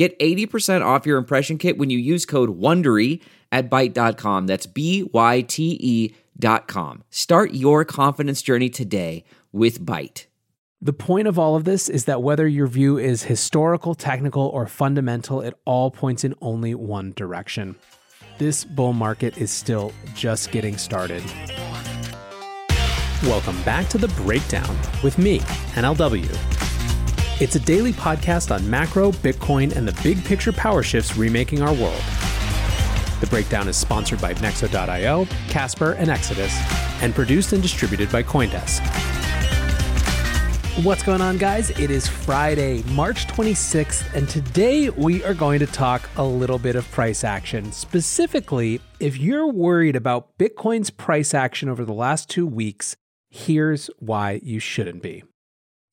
Get 80% off your impression kit when you use code WONDERY at Byte.com. That's B Y T E dot com. Start your confidence journey today with Byte. The point of all of this is that whether your view is historical, technical, or fundamental, it all points in only one direction. This bull market is still just getting started. Welcome back to The Breakdown with me, NLW. It's a daily podcast on macro, Bitcoin, and the big picture power shifts remaking our world. The Breakdown is sponsored by Nexo.io, Casper, and Exodus, and produced and distributed by Coindesk. What's going on, guys? It is Friday, March 26th, and today we are going to talk a little bit of price action. Specifically, if you're worried about Bitcoin's price action over the last two weeks, here's why you shouldn't be.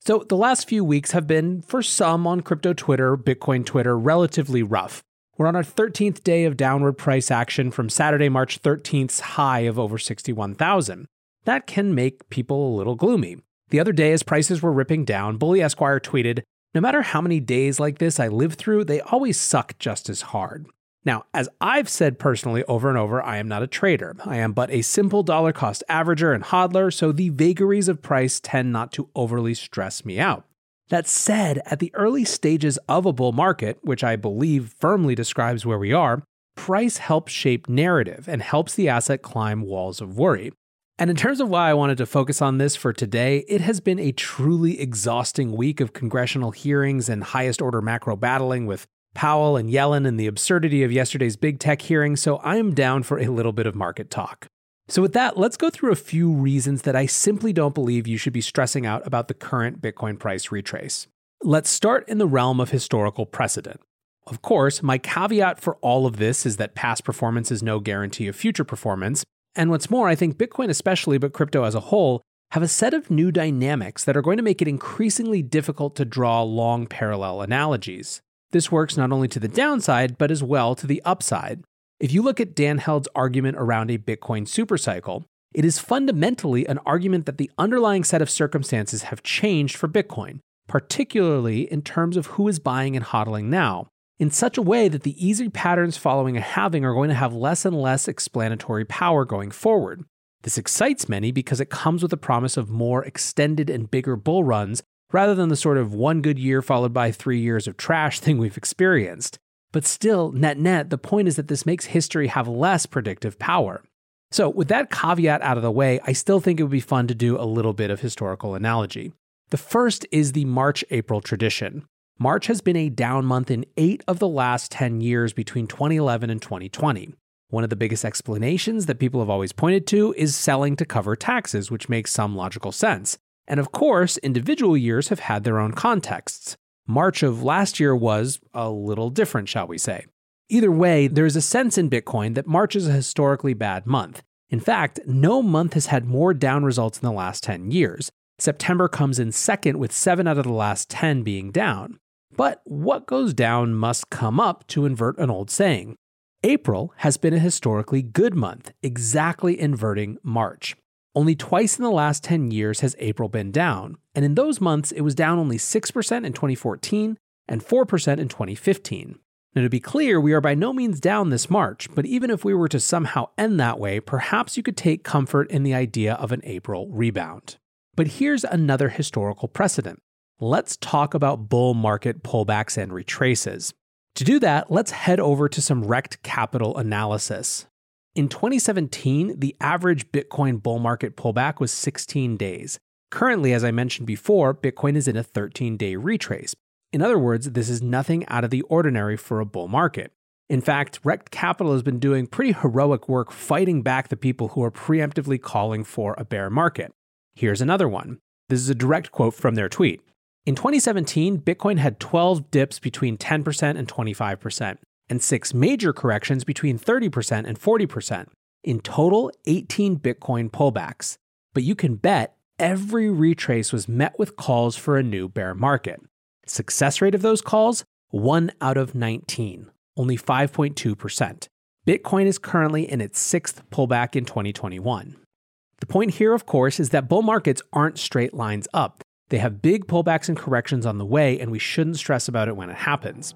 So, the last few weeks have been, for some on crypto Twitter, Bitcoin Twitter, relatively rough. We're on our 13th day of downward price action from Saturday, March 13th's high of over 61,000. That can make people a little gloomy. The other day, as prices were ripping down, Bully Esquire tweeted, No matter how many days like this I live through, they always suck just as hard. Now, as I've said personally over and over, I am not a trader. I am but a simple dollar cost averager and hodler, so the vagaries of price tend not to overly stress me out. That said, at the early stages of a bull market, which I believe firmly describes where we are, price helps shape narrative and helps the asset climb walls of worry. And in terms of why I wanted to focus on this for today, it has been a truly exhausting week of congressional hearings and highest order macro battling with Powell and Yellen and the absurdity of yesterday's big tech hearing, so I am down for a little bit of market talk. So, with that, let's go through a few reasons that I simply don't believe you should be stressing out about the current Bitcoin price retrace. Let's start in the realm of historical precedent. Of course, my caveat for all of this is that past performance is no guarantee of future performance. And what's more, I think Bitcoin, especially, but crypto as a whole, have a set of new dynamics that are going to make it increasingly difficult to draw long parallel analogies. This works not only to the downside, but as well to the upside. If you look at Dan Held's argument around a Bitcoin supercycle, it is fundamentally an argument that the underlying set of circumstances have changed for Bitcoin, particularly in terms of who is buying and hodling now, in such a way that the easy patterns following a halving are going to have less and less explanatory power going forward. This excites many because it comes with the promise of more extended and bigger bull runs rather than the sort of one good year followed by three years of trash thing we've experienced. But still, net net, the point is that this makes history have less predictive power. So, with that caveat out of the way, I still think it would be fun to do a little bit of historical analogy. The first is the March April tradition. March has been a down month in eight of the last 10 years between 2011 and 2020. One of the biggest explanations that people have always pointed to is selling to cover taxes, which makes some logical sense. And of course, individual years have had their own contexts. March of last year was a little different, shall we say. Either way, there is a sense in Bitcoin that March is a historically bad month. In fact, no month has had more down results in the last 10 years. September comes in second, with 7 out of the last 10 being down. But what goes down must come up to invert an old saying. April has been a historically good month, exactly inverting March. Only twice in the last 10 years has April been down, and in those months it was down only 6% in 2014 and 4% in 2015. Now, to be clear, we are by no means down this March, but even if we were to somehow end that way, perhaps you could take comfort in the idea of an April rebound. But here's another historical precedent. let's talk about bull market pullbacks and retraces. To do that, let's head over to some Rekt Capital analysis. In 2017, the average Bitcoin bull market pullback was 16 days. Currently, as I mentioned before, Bitcoin is in a 13 day retrace. In other words, this is nothing out of the ordinary for a bull market. In fact, Rekt Capital has been doing pretty heroic work fighting back the people who are preemptively calling for a bear market. Here's another one. This is a direct quote from their tweet. In 2017, Bitcoin had 12 dips between 10% and 25%, and six major corrections between 30% and 40%. In total, 18 Bitcoin pullbacks. But you can bet every retrace was met with calls for a new bear market. Success rate of those calls 1 out of 19, only 5.2%. Bitcoin is currently in its sixth pullback in 2021. The point here, of course, is that bull markets aren't straight lines up. They have big pullbacks and corrections on the way, and we shouldn't stress about it when it happens.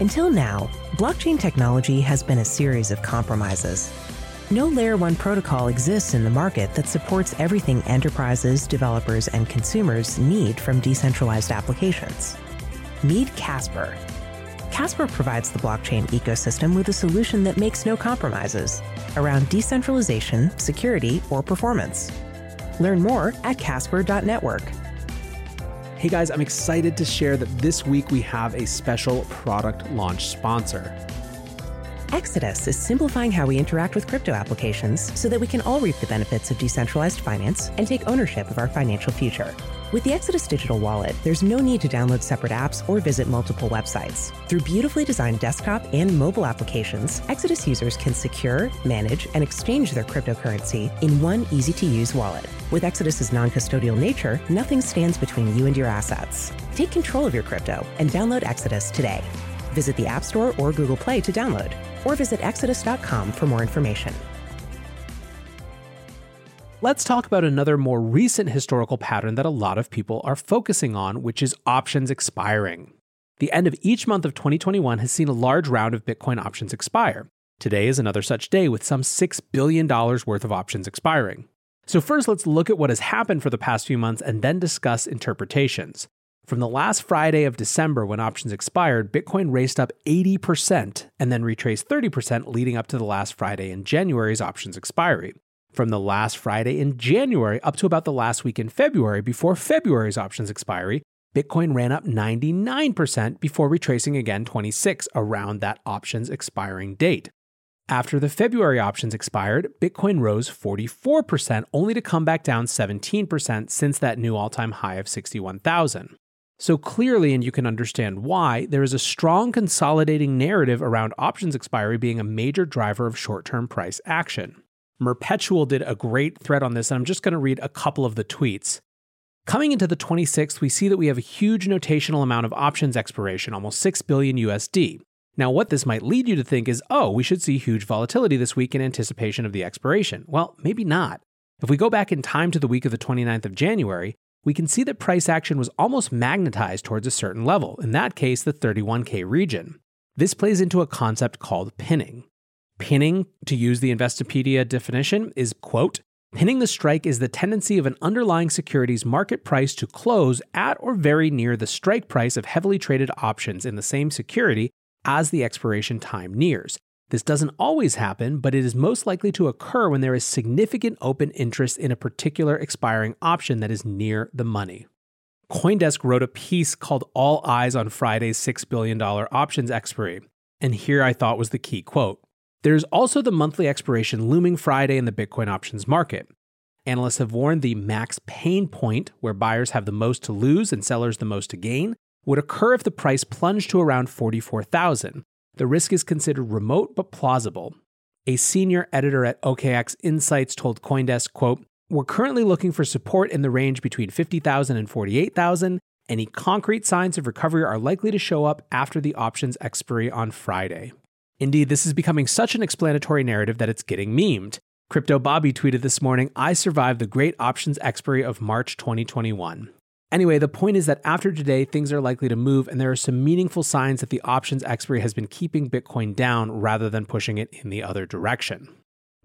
Until now, blockchain technology has been a series of compromises. No Layer 1 protocol exists in the market that supports everything enterprises, developers, and consumers need from decentralized applications. Meet Casper. Casper provides the blockchain ecosystem with a solution that makes no compromises around decentralization, security, or performance. Learn more at casper.network. Hey guys, I'm excited to share that this week we have a special product launch sponsor. Exodus is simplifying how we interact with crypto applications so that we can all reap the benefits of decentralized finance and take ownership of our financial future. With the Exodus Digital Wallet, there's no need to download separate apps or visit multiple websites. Through beautifully designed desktop and mobile applications, Exodus users can secure, manage, and exchange their cryptocurrency in one easy to use wallet. With Exodus's non custodial nature, nothing stands between you and your assets. Take control of your crypto and download Exodus today. Visit the App Store or Google Play to download, or visit exodus.com for more information. Let's talk about another more recent historical pattern that a lot of people are focusing on, which is options expiring. The end of each month of 2021 has seen a large round of Bitcoin options expire. Today is another such day with some $6 billion worth of options expiring. So, first, let's look at what has happened for the past few months and then discuss interpretations. From the last Friday of December when options expired, Bitcoin raced up 80% and then retraced 30% leading up to the last Friday in January's options expiry from the last Friday in January up to about the last week in February before February's options expiry, Bitcoin ran up 99% before retracing again 26 around that options expiring date. After the February options expired, Bitcoin rose 44%, only to come back down 17% since that new all time high of 61,000. So clearly, and you can understand why, there is a strong consolidating narrative around options expiry being a major driver of short term price action. Merpetual did a great thread on this, and I'm just going to read a couple of the tweets. Coming into the 26th, we see that we have a huge notional amount of options expiration, almost 6 billion USD. Now, what this might lead you to think is, oh, we should see huge volatility this week in anticipation of the expiration. Well, maybe not. If we go back in time to the week of the 29th of January, we can see that price action was almost magnetized towards a certain level, in that case, the 31K region. This plays into a concept called pinning. Pinning, to use the Investopedia definition, is quote, pinning the strike is the tendency of an underlying security's market price to close at or very near the strike price of heavily traded options in the same security as the expiration time nears. This doesn't always happen, but it is most likely to occur when there is significant open interest in a particular expiring option that is near the money. Coindesk wrote a piece called All Eyes on Friday's $6 billion options expiry. And here I thought was the key quote there's also the monthly expiration looming Friday in the Bitcoin options market. Analysts have warned the max pain point, where buyers have the most to lose and sellers the most to gain, would occur if the price plunged to around 44,000. The risk is considered remote but plausible. A senior editor at OKX Insights told Coindesk, quote, We're currently looking for support in the range between 50,000 and 48,000. Any concrete signs of recovery are likely to show up after the options expiry on Friday. Indeed, this is becoming such an explanatory narrative that it's getting memed. Crypto Bobby tweeted this morning, I survived the great options expiry of March 2021. Anyway, the point is that after today, things are likely to move, and there are some meaningful signs that the options expiry has been keeping Bitcoin down rather than pushing it in the other direction.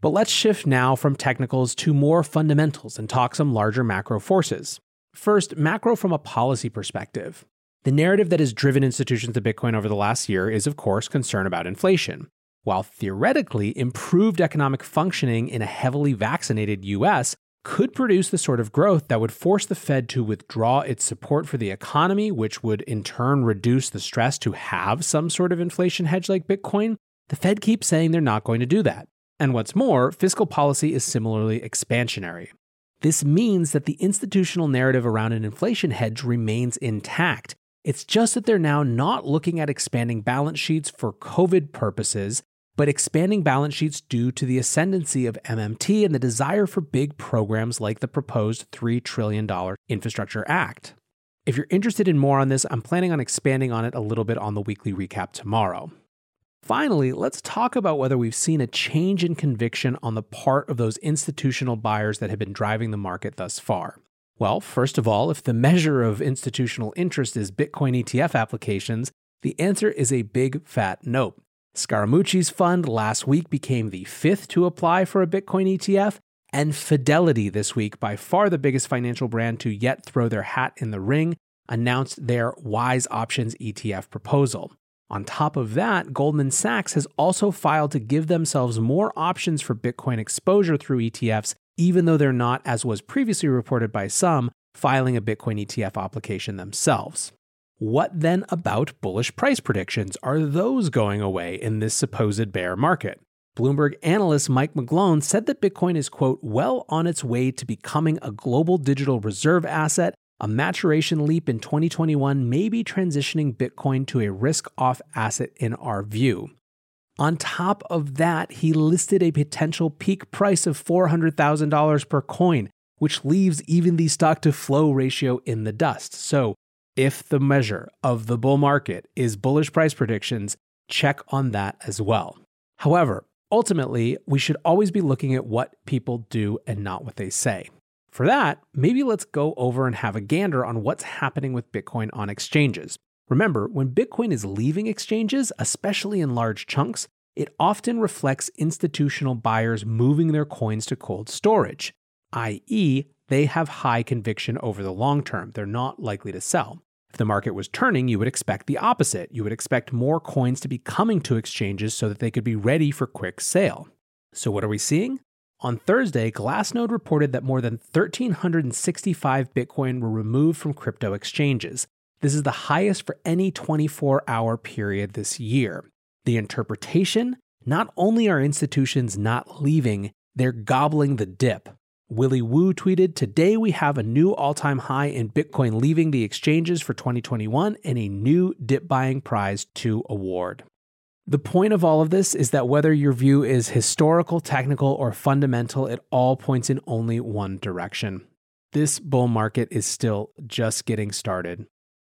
But let's shift now from technicals to more fundamentals and talk some larger macro forces. First, macro from a policy perspective. The narrative that has driven institutions to Bitcoin over the last year is, of course, concern about inflation. While theoretically, improved economic functioning in a heavily vaccinated US could produce the sort of growth that would force the Fed to withdraw its support for the economy, which would in turn reduce the stress to have some sort of inflation hedge like Bitcoin, the Fed keeps saying they're not going to do that. And what's more, fiscal policy is similarly expansionary. This means that the institutional narrative around an inflation hedge remains intact. It's just that they're now not looking at expanding balance sheets for COVID purposes but expanding balance sheets due to the ascendancy of MMT and the desire for big programs like the proposed $3 trillion Infrastructure Act. If you're interested in more on this, I'm planning on expanding on it a little bit on the weekly recap tomorrow. Finally, let's talk about whether we've seen a change in conviction on the part of those institutional buyers that have been driving the market thus far. Well, first of all, if the measure of institutional interest is Bitcoin ETF applications, the answer is a big fat nope. Scaramucci's fund last week became the fifth to apply for a Bitcoin ETF, and Fidelity this week, by far the biggest financial brand to yet throw their hat in the ring, announced their Wise Options ETF proposal. On top of that, Goldman Sachs has also filed to give themselves more options for Bitcoin exposure through ETFs, even though they're not, as was previously reported by some, filing a Bitcoin ETF application themselves. What then about bullish price predictions? Are those going away in this supposed bear market? Bloomberg analyst Mike McGlone said that Bitcoin is, quote, well on its way to becoming a global digital reserve asset. A maturation leap in 2021 may be transitioning Bitcoin to a risk off asset in our view. On top of that, he listed a potential peak price of $400,000 per coin, which leaves even the stock to flow ratio in the dust. So, if the measure of the bull market is bullish price predictions, check on that as well. However, ultimately, we should always be looking at what people do and not what they say. For that, maybe let's go over and have a gander on what's happening with Bitcoin on exchanges. Remember, when Bitcoin is leaving exchanges, especially in large chunks, it often reflects institutional buyers moving their coins to cold storage, i.e., they have high conviction over the long term. They're not likely to sell. If the market was turning, you would expect the opposite. You would expect more coins to be coming to exchanges so that they could be ready for quick sale. So, what are we seeing? On Thursday, Glassnode reported that more than 1,365 Bitcoin were removed from crypto exchanges. This is the highest for any 24 hour period this year. The interpretation not only are institutions not leaving, they're gobbling the dip. Willy Woo tweeted, Today we have a new all time high in Bitcoin leaving the exchanges for 2021 and a new dip buying prize to award. The point of all of this is that whether your view is historical, technical, or fundamental, it all points in only one direction. This bull market is still just getting started.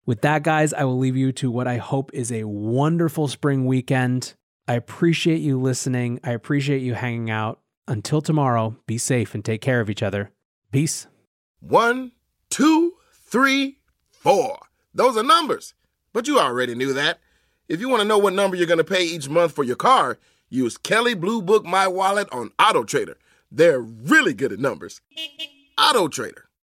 With that, guys, I will leave you to what I hope is a wonderful spring weekend. I appreciate you listening. I appreciate you hanging out. Until tomorrow, be safe and take care of each other. Peace. One, two, three, four. Those are numbers. But you already knew that. If you want to know what number you're going to pay each month for your car, use Kelley Blue Book My Wallet on Auto Trader. They're really good at numbers. Auto Trader.